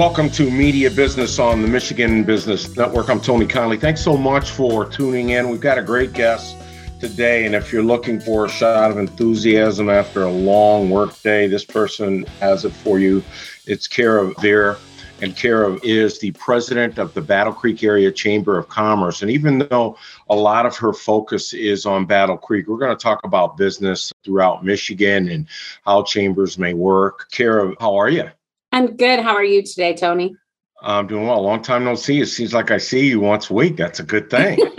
Welcome to Media Business on the Michigan Business Network. I'm Tony Conley. Thanks so much for tuning in. We've got a great guest today, and if you're looking for a shot of enthusiasm after a long work day, this person has it for you. It's Kara Beer, and Kara is the president of the Battle Creek Area Chamber of Commerce. And even though a lot of her focus is on Battle Creek, we're going to talk about business throughout Michigan and how chambers may work. Kara, how are you? I'm good. How are you today, Tony? I'm doing well. Long time no see. It seems like I see you once a week. That's a good thing.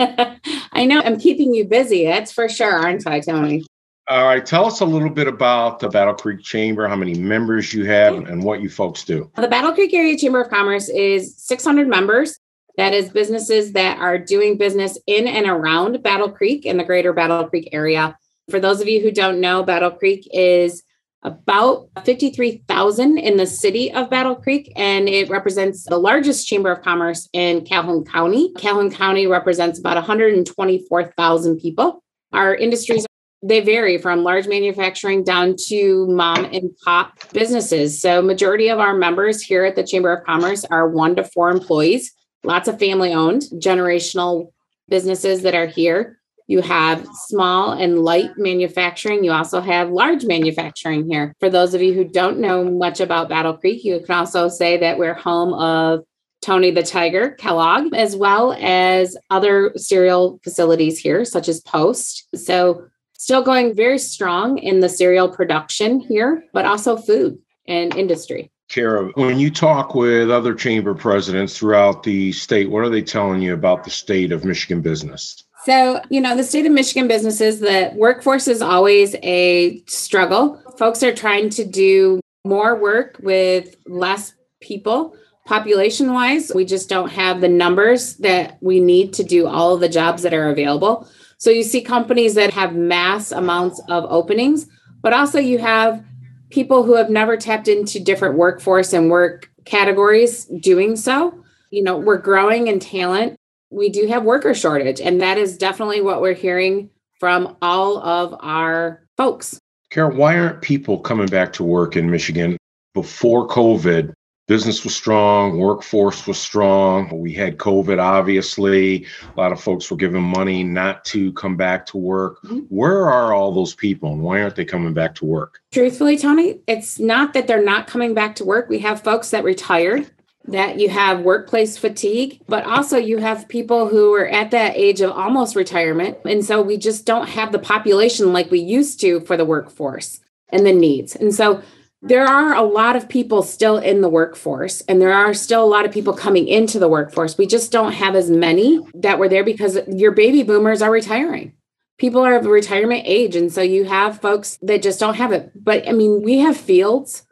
I know. I'm keeping you busy. That's for sure, aren't I, Tony? All right. Tell us a little bit about the Battle Creek Chamber, how many members you have, and what you folks do. The Battle Creek Area Chamber of Commerce is 600 members. That is businesses that are doing business in and around Battle Creek in the greater Battle Creek area. For those of you who don't know, Battle Creek is about 53,000 in the city of Battle Creek, and it represents the largest chamber of commerce in Calhoun County. Calhoun County represents about 124,000 people. Our industries they vary from large manufacturing down to mom and pop businesses. So majority of our members here at the Chamber of Commerce are 1 to 4 employees, lots of family owned, generational businesses that are here. You have small and light manufacturing. You also have large manufacturing here. For those of you who don't know much about Battle Creek, you can also say that we're home of Tony the Tiger Kellogg, as well as other cereal facilities here, such as Post. So, still going very strong in the cereal production here, but also food and industry. Kara, when you talk with other chamber presidents throughout the state, what are they telling you about the state of Michigan business? So, you know, the state of Michigan businesses, the workforce is always a struggle. Folks are trying to do more work with less people. Population wise, we just don't have the numbers that we need to do all of the jobs that are available. So, you see companies that have mass amounts of openings, but also you have people who have never tapped into different workforce and work categories doing so. You know, we're growing in talent we do have worker shortage and that is definitely what we're hearing from all of our folks. Carol why aren't people coming back to work in michigan? Before covid business was strong workforce was strong. We had covid obviously. A lot of folks were given money not to come back to work. Mm-hmm. where are all those people and why aren't they coming back to work? Truthfully tony it's not that they're not coming back to work. We have folks that retired that you have workplace fatigue, but also you have people who are at that age of almost retirement. And so we just don't have the population like we used to for the workforce and the needs. And so there are a lot of people still in the workforce, and there are still a lot of people coming into the workforce. We just don't have as many that were there because your baby boomers are retiring. People are of retirement age. And so you have folks that just don't have it. But I mean, we have fields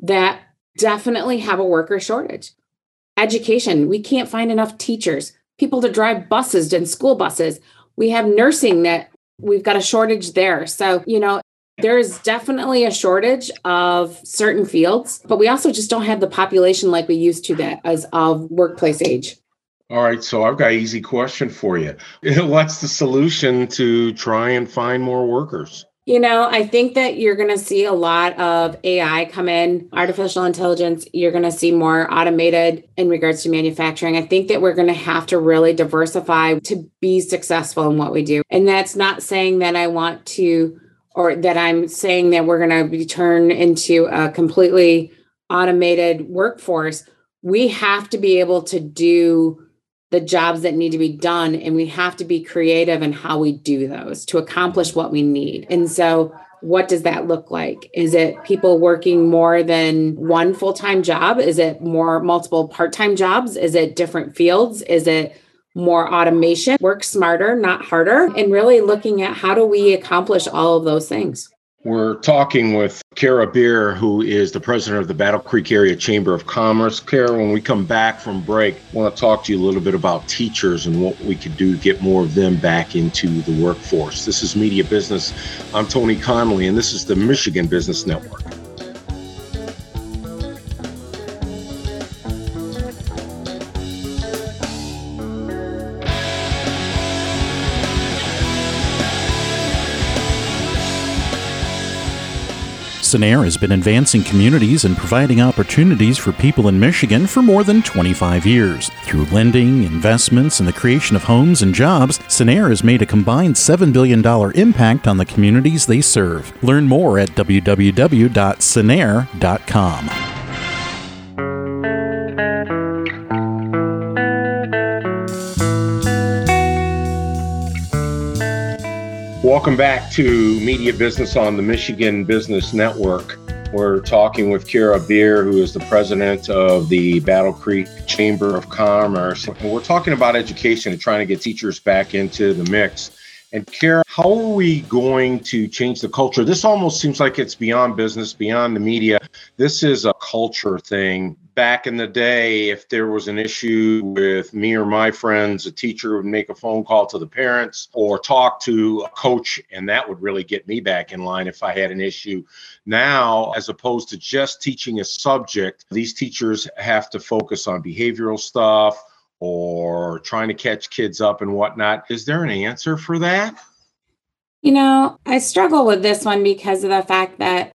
that definitely have a worker shortage. Education, we can't find enough teachers, people to drive buses and school buses. We have nursing that we've got a shortage there. So, you know, there is definitely a shortage of certain fields, but we also just don't have the population like we used to that as of workplace age. All right, so I've got an easy question for you. What's the solution to try and find more workers? You know, I think that you're going to see a lot of AI come in, artificial intelligence. You're going to see more automated in regards to manufacturing. I think that we're going to have to really diversify to be successful in what we do. And that's not saying that I want to, or that I'm saying that we're going to be turned into a completely automated workforce. We have to be able to do the jobs that need to be done and we have to be creative in how we do those to accomplish what we need. And so what does that look like? Is it people working more than one full-time job? Is it more multiple part-time jobs? Is it different fields? Is it more automation? Work smarter not harder? And really looking at how do we accomplish all of those things we're talking with Kara Beer, who is the president of the Battle Creek Area Chamber of Commerce. Kara, when we come back from break, I want to talk to you a little bit about teachers and what we could do to get more of them back into the workforce. This is Media Business. I'm Tony Conley, and this is the Michigan Business Network. Cinnaire has been advancing communities and providing opportunities for people in Michigan for more than 25 years. Through lending, investments, and the creation of homes and jobs, Cinnaire has made a combined $7 billion impact on the communities they serve. Learn more at www.cinnaire.com. Welcome back to Media Business on the Michigan Business Network. We're talking with Kira Beer, who is the president of the Battle Creek Chamber of Commerce. And we're talking about education and trying to get teachers back into the mix. And Kara, how are we going to change the culture? This almost seems like it's beyond business, beyond the media. This is a culture thing. Back in the day, if there was an issue with me or my friends, a teacher would make a phone call to the parents or talk to a coach, and that would really get me back in line if I had an issue. Now, as opposed to just teaching a subject, these teachers have to focus on behavioral stuff or trying to catch kids up and whatnot. Is there an answer for that? You know, I struggle with this one because of the fact that,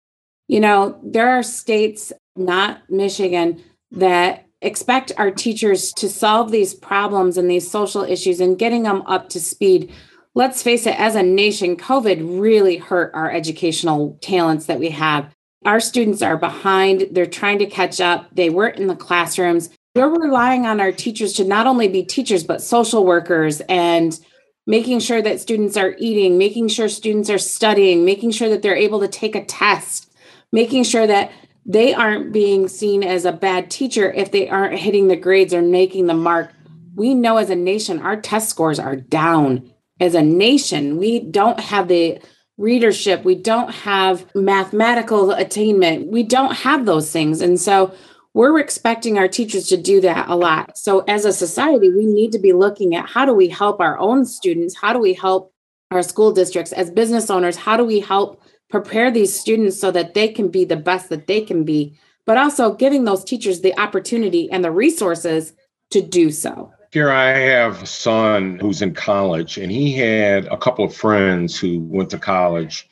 you know, there are states, not Michigan, that expect our teachers to solve these problems and these social issues and getting them up to speed. Let's face it, as a nation, COVID really hurt our educational talents that we have. Our students are behind, they're trying to catch up, they weren't in the classrooms we're relying on our teachers to not only be teachers, but social workers and making sure that students are eating, making sure students are studying, making sure that they're able to take a test, making sure that they aren't being seen as a bad teacher if they aren't hitting the grades or making the mark. We know as a nation, our test scores are down. As a nation, we don't have the readership, we don't have mathematical attainment, we don't have those things. And so we're expecting our teachers to do that a lot. So, as a society, we need to be looking at how do we help our own students? How do we help our school districts? As business owners, how do we help prepare these students so that they can be the best that they can be? But also giving those teachers the opportunity and the resources to do so. Here, I have a son who's in college, and he had a couple of friends who went to college,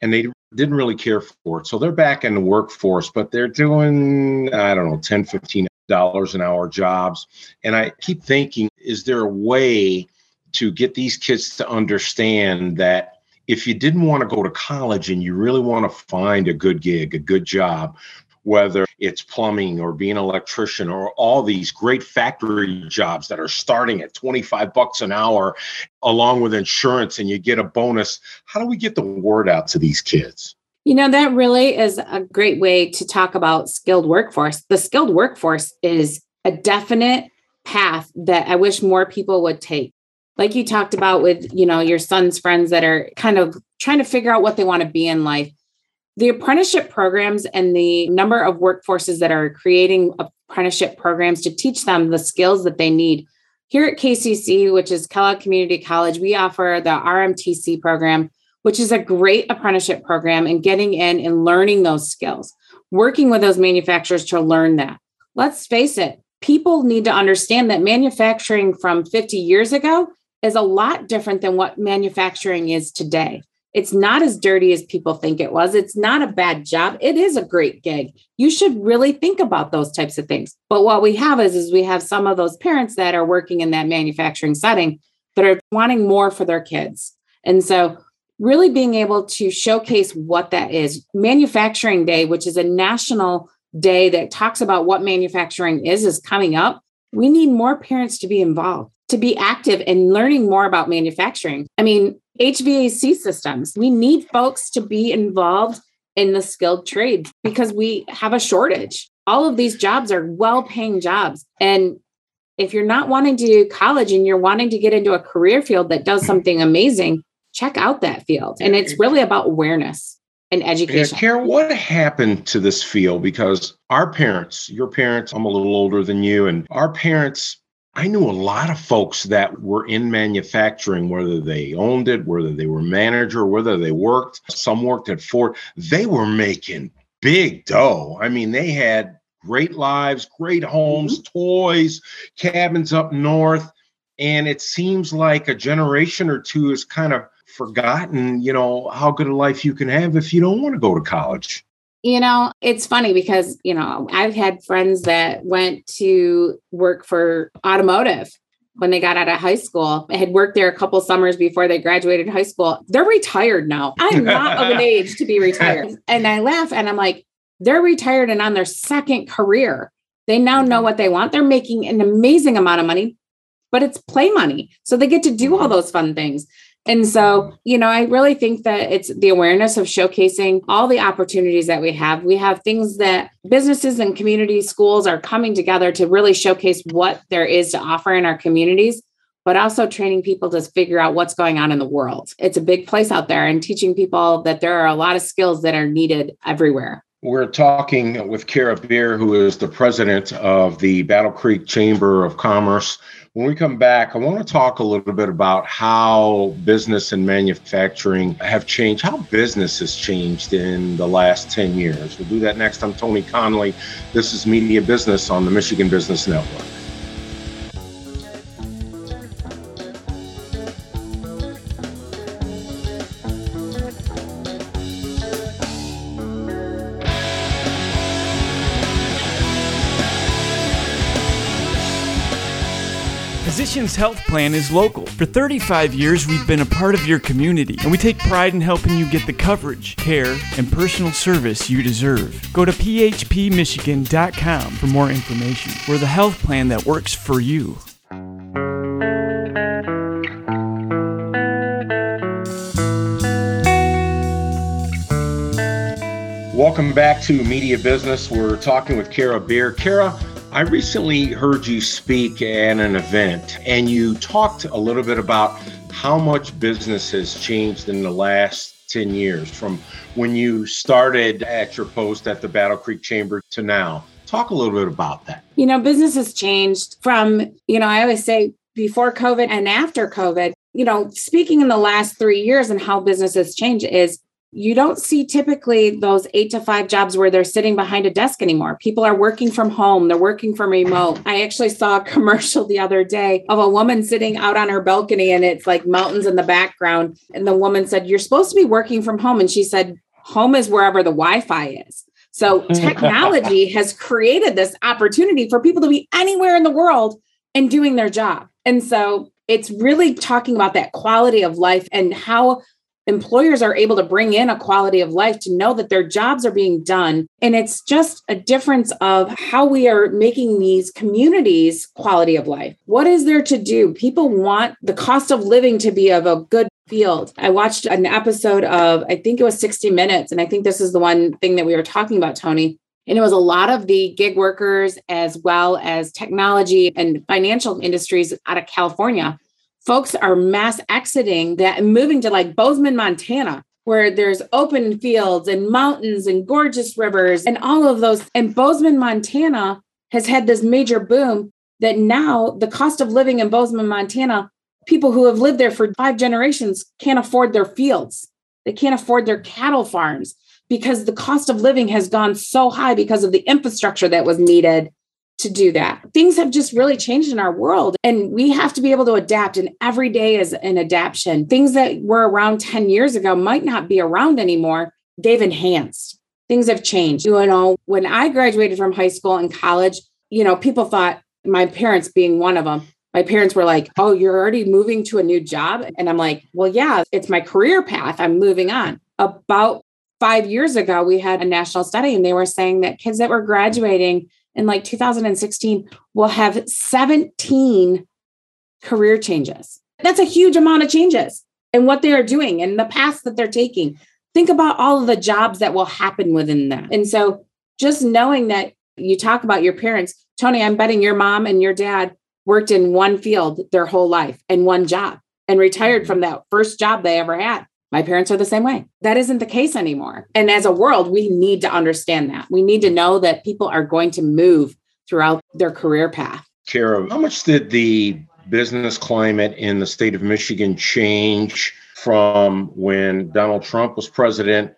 and they didn't really care for it. So they're back in the workforce, but they're doing, I don't know, 10, 15 dollars an hour jobs. And I keep thinking, is there a way to get these kids to understand that if you didn't want to go to college and you really want to find a good gig, a good job, whether it's plumbing or being an electrician or all these great factory jobs that are starting at 25 bucks an hour along with insurance and you get a bonus how do we get the word out to these kids? You know that really is a great way to talk about skilled workforce. The skilled workforce is a definite path that i wish more people would take like you talked about with you know your son's friends that are kind of trying to figure out what they want to be in life the apprenticeship programs and the number of workforces that are creating apprenticeship programs to teach them the skills that they need. Here at KCC, which is Kellogg Community College, we offer the RMTC program, which is a great apprenticeship program and getting in and learning those skills, working with those manufacturers to learn that. Let's face it, people need to understand that manufacturing from 50 years ago is a lot different than what manufacturing is today. It's not as dirty as people think it was. It's not a bad job. It is a great gig. You should really think about those types of things. But what we have is, is we have some of those parents that are working in that manufacturing setting that are wanting more for their kids. And so really being able to showcase what that is. Manufacturing Day, which is a national day that talks about what manufacturing is, is coming up. We need more parents to be involved, to be active in learning more about manufacturing. I mean, HVAC systems. We need folks to be involved in the skilled trades because we have a shortage. All of these jobs are well paying jobs. And if you're not wanting to do college and you're wanting to get into a career field that does something amazing, check out that field. And it's really about awareness and education. Yeah, Karen, what happened to this field? Because our parents, your parents, I'm a little older than you, and our parents I knew a lot of folks that were in manufacturing, whether they owned it, whether they were manager, whether they worked. Some worked at Ford. They were making big dough. I mean, they had great lives, great homes, mm-hmm. toys, cabins up north. And it seems like a generation or two has kind of forgotten, you know, how good a life you can have if you don't want to go to college. You know, it's funny because, you know, I've had friends that went to work for automotive when they got out of high school. I had worked there a couple summers before they graduated high school. They're retired now. I'm not of an age to be retired. And I laugh and I'm like, they're retired and on their second career. They now know mm-hmm. what they want. They're making an amazing amount of money, but it's play money. So they get to do all mm-hmm. those fun things. And so, you know, I really think that it's the awareness of showcasing all the opportunities that we have. We have things that businesses and community schools are coming together to really showcase what there is to offer in our communities, but also training people to figure out what's going on in the world. It's a big place out there and teaching people that there are a lot of skills that are needed everywhere. We're talking with Kara Beer, who is the president of the Battle Creek Chamber of Commerce. When we come back, I want to talk a little bit about how business and manufacturing have changed, how business has changed in the last 10 years. We'll do that next. I'm Tony Conley. This is Media Business on the Michigan Business Network. Physicians Health Plan is local. For 35 years, we've been a part of your community, and we take pride in helping you get the coverage, care, and personal service you deserve. Go to phpmichigan.com for more information. We're the health plan that works for you. Welcome back to Media Business. We're talking with Kara Beer. Kara, I recently heard you speak at an event, and you talked a little bit about how much business has changed in the last 10 years from when you started at your post at the Battle Creek Chamber to now. Talk a little bit about that. You know, business has changed from, you know, I always say before COVID and after COVID. You know, speaking in the last three years and how business has changed is you don't see typically those eight to five jobs where they're sitting behind a desk anymore. People are working from home, they're working from remote. I actually saw a commercial the other day of a woman sitting out on her balcony and it's like mountains in the background. And the woman said, You're supposed to be working from home. And she said, Home is wherever the Wi Fi is. So technology has created this opportunity for people to be anywhere in the world and doing their job. And so it's really talking about that quality of life and how employers are able to bring in a quality of life to know that their jobs are being done. And it's just a difference of how we are making these communities quality of life. What is there to do? People want the cost of living to be of a good field. I watched an episode of, I think it was 60 Minutes. And I think this is the one thing that we were talking about, Tony. And it was a lot of the gig workers as well as technology and financial industries out of California folks are mass exiting that and moving to like Bozeman, Montana, where there's open fields and mountains and gorgeous rivers and all of those. And Bozeman, Montana has had this major boom that now the cost of living in Bozeman, Montana, people who have lived there for five generations can't afford their fields. They can't afford their cattle farms because the cost of living has gone so high because of the infrastructure that was needed to do that. Things have just really changed in our world and we have to be able to adapt and every day is an adaptation. Things that were around 10 years ago might not be around anymore. They've enhanced. Things have changed. You know, when I graduated from high school and college, you know, people thought my parents being one of them, my parents were like, "Oh, you're already moving to a new job?" And I'm like, "Well, yeah, it's my career path. I'm moving on." About 5 years ago, we had a national study and they were saying that kids that were graduating in like 2016 will have 17 career changes. That's a huge amount of changes and what they are doing and the paths that they're taking. Think about all of the jobs that will happen within that. And so just knowing that you talk about your parents, Tony, I'm betting your mom and your dad worked in one field their whole life and one job and retired from that first job they ever had. My parents are the same way. That isn't the case anymore. And as a world, we need to understand that. We need to know that people are going to move throughout their career path. Kara, how much did the business climate in the state of Michigan change from when Donald Trump was president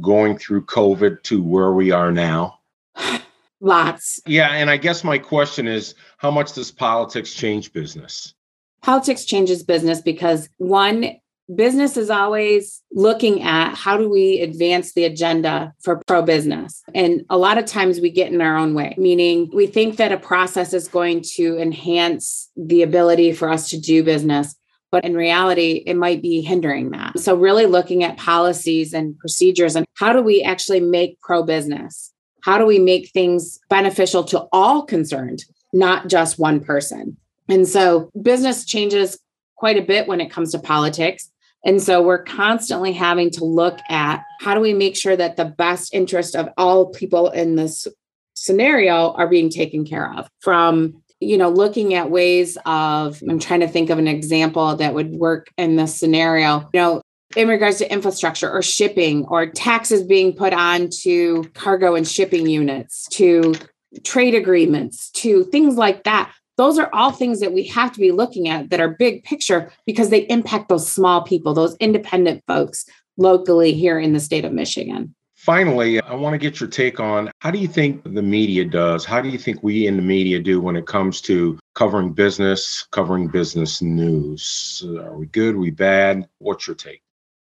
going through COVID to where we are now? Lots. Yeah. And I guess my question is how much does politics change business? Politics changes business because one, business is always looking at how do we advance the agenda for pro business. And a lot of times we get in our own way, meaning we think that a process is going to enhance the ability for us to do business. But in reality, it might be hindering that. So, really looking at policies and procedures and how do we actually make pro business? How do we make things beneficial to all concerned, not just one person? And so, business changes quite a bit when it comes to politics. And so we're constantly having to look at how do we make sure that the best interest of all people in this scenario are being taken care of from you know looking at ways of i'm trying to think of an example that would work in this scenario you know in regards to infrastructure or shipping or taxes being put on to cargo and shipping units to trade agreements to things like that those are all things that we have to be looking at that are big picture because they impact those small people, those independent folks locally here in the state of Michigan. Finally, I want to get your take on how do you think the media does? How do you think we in the media do when it comes to covering business, covering business news? Are we good? Are we bad? What's your take?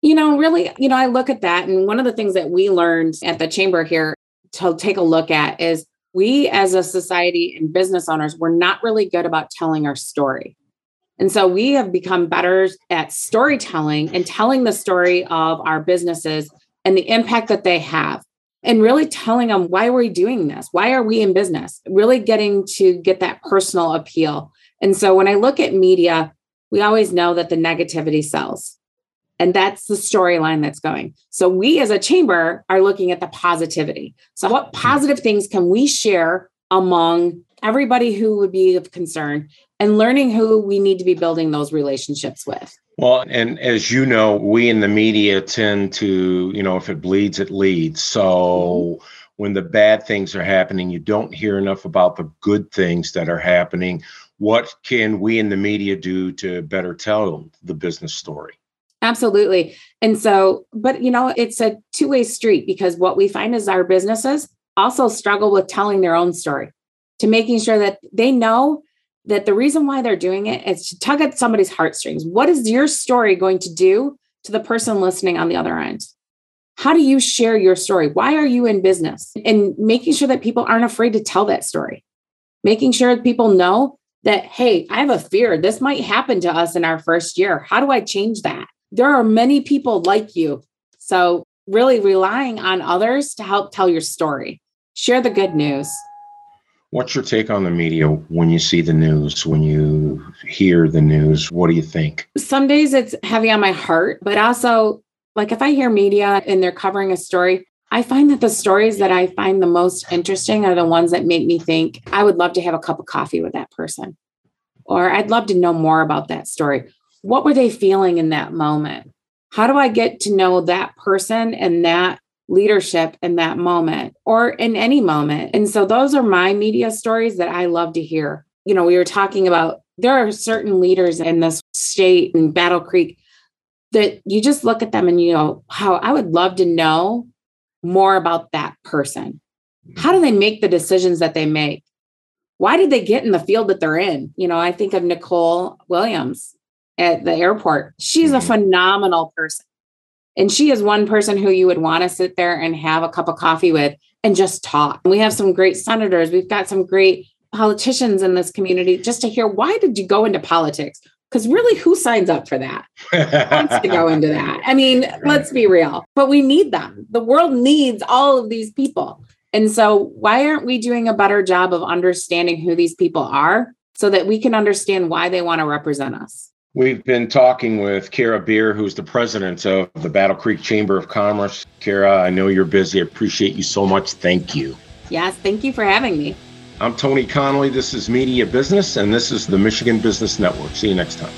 You know, really, you know, I look at that. And one of the things that we learned at the chamber here to take a look at is we as a society and business owners, we're not really good about telling our story. And so we have become better at storytelling and telling the story of our businesses and the impact that they have and really telling them why are we doing this? Why are we in business? Really getting to get that personal appeal. And so when I look at media, we always know that the negativity sells. And that's the storyline that's going. So we as a chamber are looking at the positivity. So what positive things can we share among everybody who would be of concern and learning who we need to be building those relationships with? Well, and as you know, we in the media tend to, you know, if it bleeds, it leads. So mm-hmm. when the bad things are happening, you don't hear enough about the good things that are happening. What can we in the media do to better tell the business story? Absolutely. And so, but you know, it's a two way street because what we find is our businesses also struggle with telling their own story to making sure that they know that the reason why they're doing it is to tug at somebody's heartstrings. What is your story going to do to the person listening on the other end? How do you share your story? Why are you in business? And making sure that people aren't afraid to tell that story, making sure that people know that, hey, I have a fear. This might happen to us in our first year. How do I change that? There are many people like you. So, really relying on others to help tell your story. Share the good news. What's your take on the media when you see the news, when you hear the news? What do you think? Some days it's heavy on my heart, but also, like if I hear media and they're covering a story, I find that the stories that I find the most interesting are the ones that make me think, I would love to have a cup of coffee with that person, or I'd love to know more about that story what were they feeling in that moment? How do I get to know that person and that leadership in that moment or in any moment? And so those are my media stories that I love to hear. You know, we were talking about there are certain leaders in this state in Battle Creek that you just look at them and you know, how I would love to know more about that person. How do they make the decisions that they make? Why did they get in the field that they're in? You know, I think of Nicole Williams at the airport. She's a mm-hmm. phenomenal person. And she is one person who you would want to sit there and have a cup of coffee with and just talk. We have some great senators. We've got some great politicians in this community just to hear why did you go into politics? Because really, who signs up for that? wants to go into that? I mean, let's be real, but we need them. The world needs all of these people. And so, why aren't we doing a better job of understanding who these people are so that we can understand why they want to represent us? We've been talking with Kara Beer, who's the president of the Battle Creek Chamber of Commerce. Kara, I know you're busy. I appreciate you so much. Thank you. Yes, thank you for having me. I'm Tony Conley. This is Media Business, and this is the Michigan Business Network. See you next time.